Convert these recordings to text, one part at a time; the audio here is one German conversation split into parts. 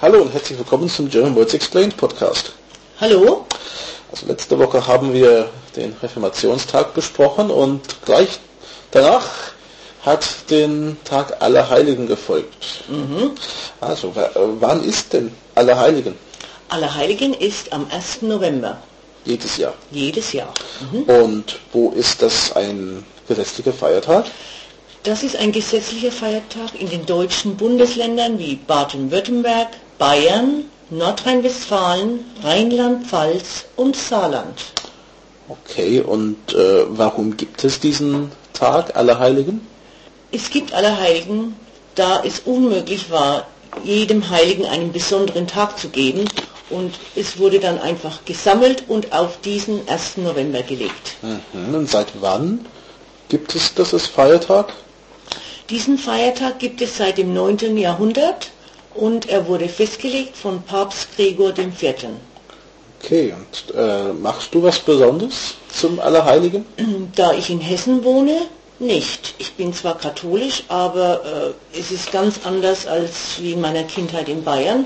Hallo und herzlich willkommen zum German Words Explained Podcast. Hallo? Also letzte Woche haben wir den Reformationstag besprochen und gleich danach hat den Tag Allerheiligen gefolgt. Mhm. Also wann ist denn Allerheiligen? Allerheiligen ist am 1. November. Jedes Jahr. Jedes Jahr. Mhm. Und wo ist das ein gesetzlicher Feiertag? Das ist ein gesetzlicher Feiertag in den deutschen Bundesländern wie Baden-Württemberg, Bayern, Nordrhein-Westfalen, Rheinland-Pfalz und Saarland. Okay, und äh, warum gibt es diesen Tag Allerheiligen? Es gibt Allerheiligen, da es unmöglich war, jedem Heiligen einen besonderen Tag zu geben. Und es wurde dann einfach gesammelt und auf diesen 1. November gelegt. Mhm. Und seit wann gibt es das als Feiertag? Diesen Feiertag gibt es seit dem 9. Jahrhundert und er wurde festgelegt von Papst Gregor IV. Okay, und äh, machst du was Besonderes zum Allerheiligen? Da ich in Hessen wohne, nicht. Ich bin zwar katholisch, aber äh, es ist ganz anders als wie in meiner Kindheit in Bayern.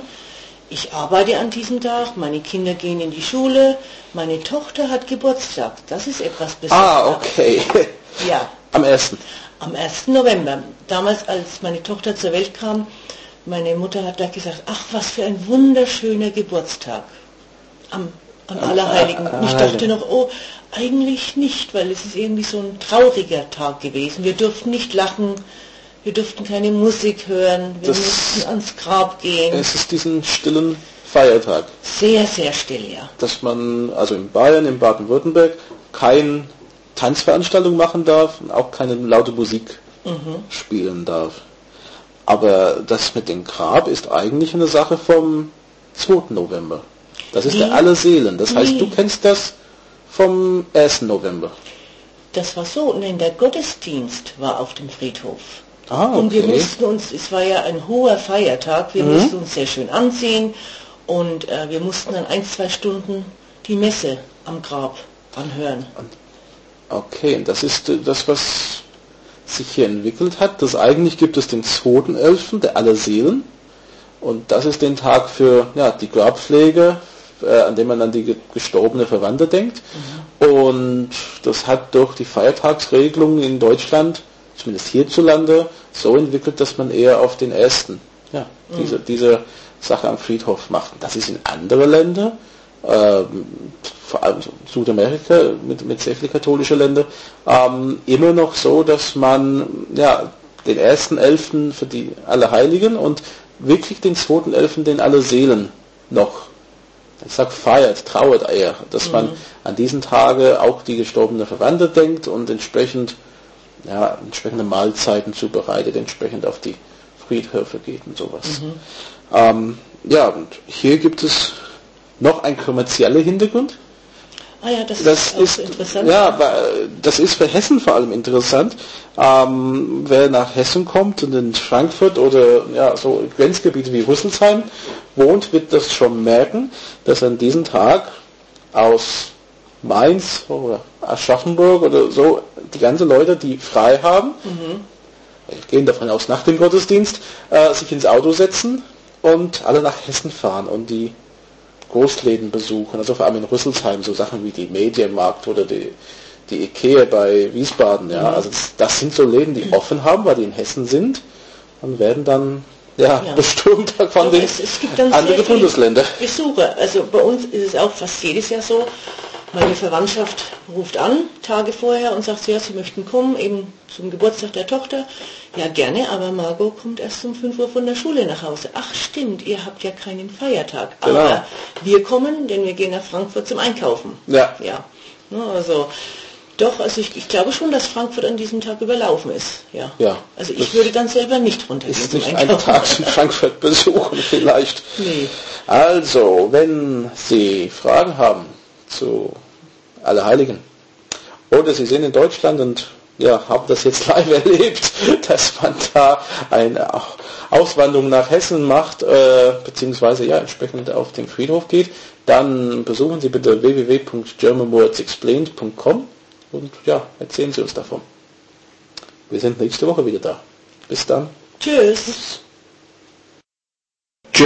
Ich arbeite an diesem Tag, meine Kinder gehen in die Schule, meine Tochter hat Geburtstag. Das ist etwas Besonderes. Ah, okay. Ja, Am 1. am 1. November. Damals, als meine Tochter zur Welt kam, meine Mutter hat gleich gesagt, ach, was für ein wunderschöner Geburtstag. Am, am Allerheiligen. Und ich dachte noch, oh, eigentlich nicht, weil es ist irgendwie so ein trauriger Tag gewesen. Wir durften nicht lachen, wir durften keine Musik hören, wir Das- mussten ans Grab gehen. Es ist diesen stillen Feiertag, Sehr, sehr still, ja. dass man also in Bayern, in Baden-Württemberg keine Tanzveranstaltung machen darf und auch keine laute Musik Mhm. spielen darf. Aber das mit dem Grab ist eigentlich eine Sache vom 2. November. Das ist Nee. der Allerseelen. Das heißt, Nee. du kennst das vom 1. November. Das war so, nein, der Gottesdienst war auf dem Friedhof. Ah, Und wir okay. mussten uns, es war ja ein hoher Feiertag, wir mussten uns sehr schön anziehen und äh, wir mussten dann ein, zwei Stunden die Messe am Grab anhören. Okay, und das ist äh, das, was sich hier entwickelt hat. Das eigentlich gibt es den 2.11., der Allerseelen. Und das ist den Tag für ja, die Grabpflege, äh, an dem man an die ge- gestorbene Verwandte denkt. Und das hat durch die Feiertagsregelung in Deutschland, zumindest hierzulande, so entwickelt, dass man eher auf den ersten, ja, diese, diese Sache am Friedhof macht. Das ist in andere Länder, ähm, vor allem Südamerika mit, mit sehr viel katholische Länder, ähm, immer noch so, dass man ja, den ersten Elften für die Allerheiligen und wirklich den zweiten Elften den Allerseelen noch ich sag feiert, trauert eher, dass man an diesen Tage auch die gestorbene Verwandte denkt und entsprechend ja, entsprechende Mahlzeiten zubereitet, entsprechend auf die Friedhöfe geht und sowas. Ähm, ja, und hier gibt es noch ein kommerzieller Hintergrund. Ah ja, das, Das ist, ist, ja, aber das ist für Hessen vor allem interessant. Ähm, wer nach Hessen kommt und in Frankfurt oder ja, so Grenzgebiete wie Rüsselsheim wohnt, wird das schon merken, dass an diesem Tag aus Mainz oder Aschaffenburg oder so die ganzen Leute, die frei haben, wir gehen davon aus nach dem Gottesdienst, äh, sich ins Auto setzen und alle nach Hessen fahren und die Großläden besuchen, also vor allem in Rüsselsheim, so Sachen wie die Medienmarkt oder die, die Ikea bei Wiesbaden, ja, also das, das sind so Läden, die offen haben, weil die in Hessen sind und werden dann ja, Ja. bestürmt von Doch, den es, es anderen Bundesländern. Besucher. Also bei uns ist es auch fast jedes Jahr so. Meine Verwandtschaft ruft an, Tage vorher, und sagt, ja, sie möchten kommen, eben zum Geburtstag der Tochter. Ja, gerne, aber Margot kommt erst um 5 Uhr von der Schule nach Hause. Ach stimmt, ihr habt ja keinen Feiertag. Genau. Aber wir kommen, denn wir gehen nach Frankfurt zum Einkaufen. Ja. Ja. Also doch, also ich, ich glaube schon, dass Frankfurt an diesem Tag überlaufen ist. Ja. Ja, Also ich würde dann selber nicht runtergehen Ist nicht ein Einkaufen. Tag in Frankfurt besuchen vielleicht. Nee. Also, wenn Sie Fragen haben zu Allerheiligen oder Sie sind in Deutschland und ja, haben das jetzt live erlebt, dass man da eine Auswanderung nach Hessen macht, äh, beziehungsweise ja, entsprechend auf den Friedhof geht, dann besuchen Sie bitte www.germanwordsexplained.com und ja, erzählen Sie uns davon. Wir sind nächste Woche wieder da. Bis dann. Tschüss.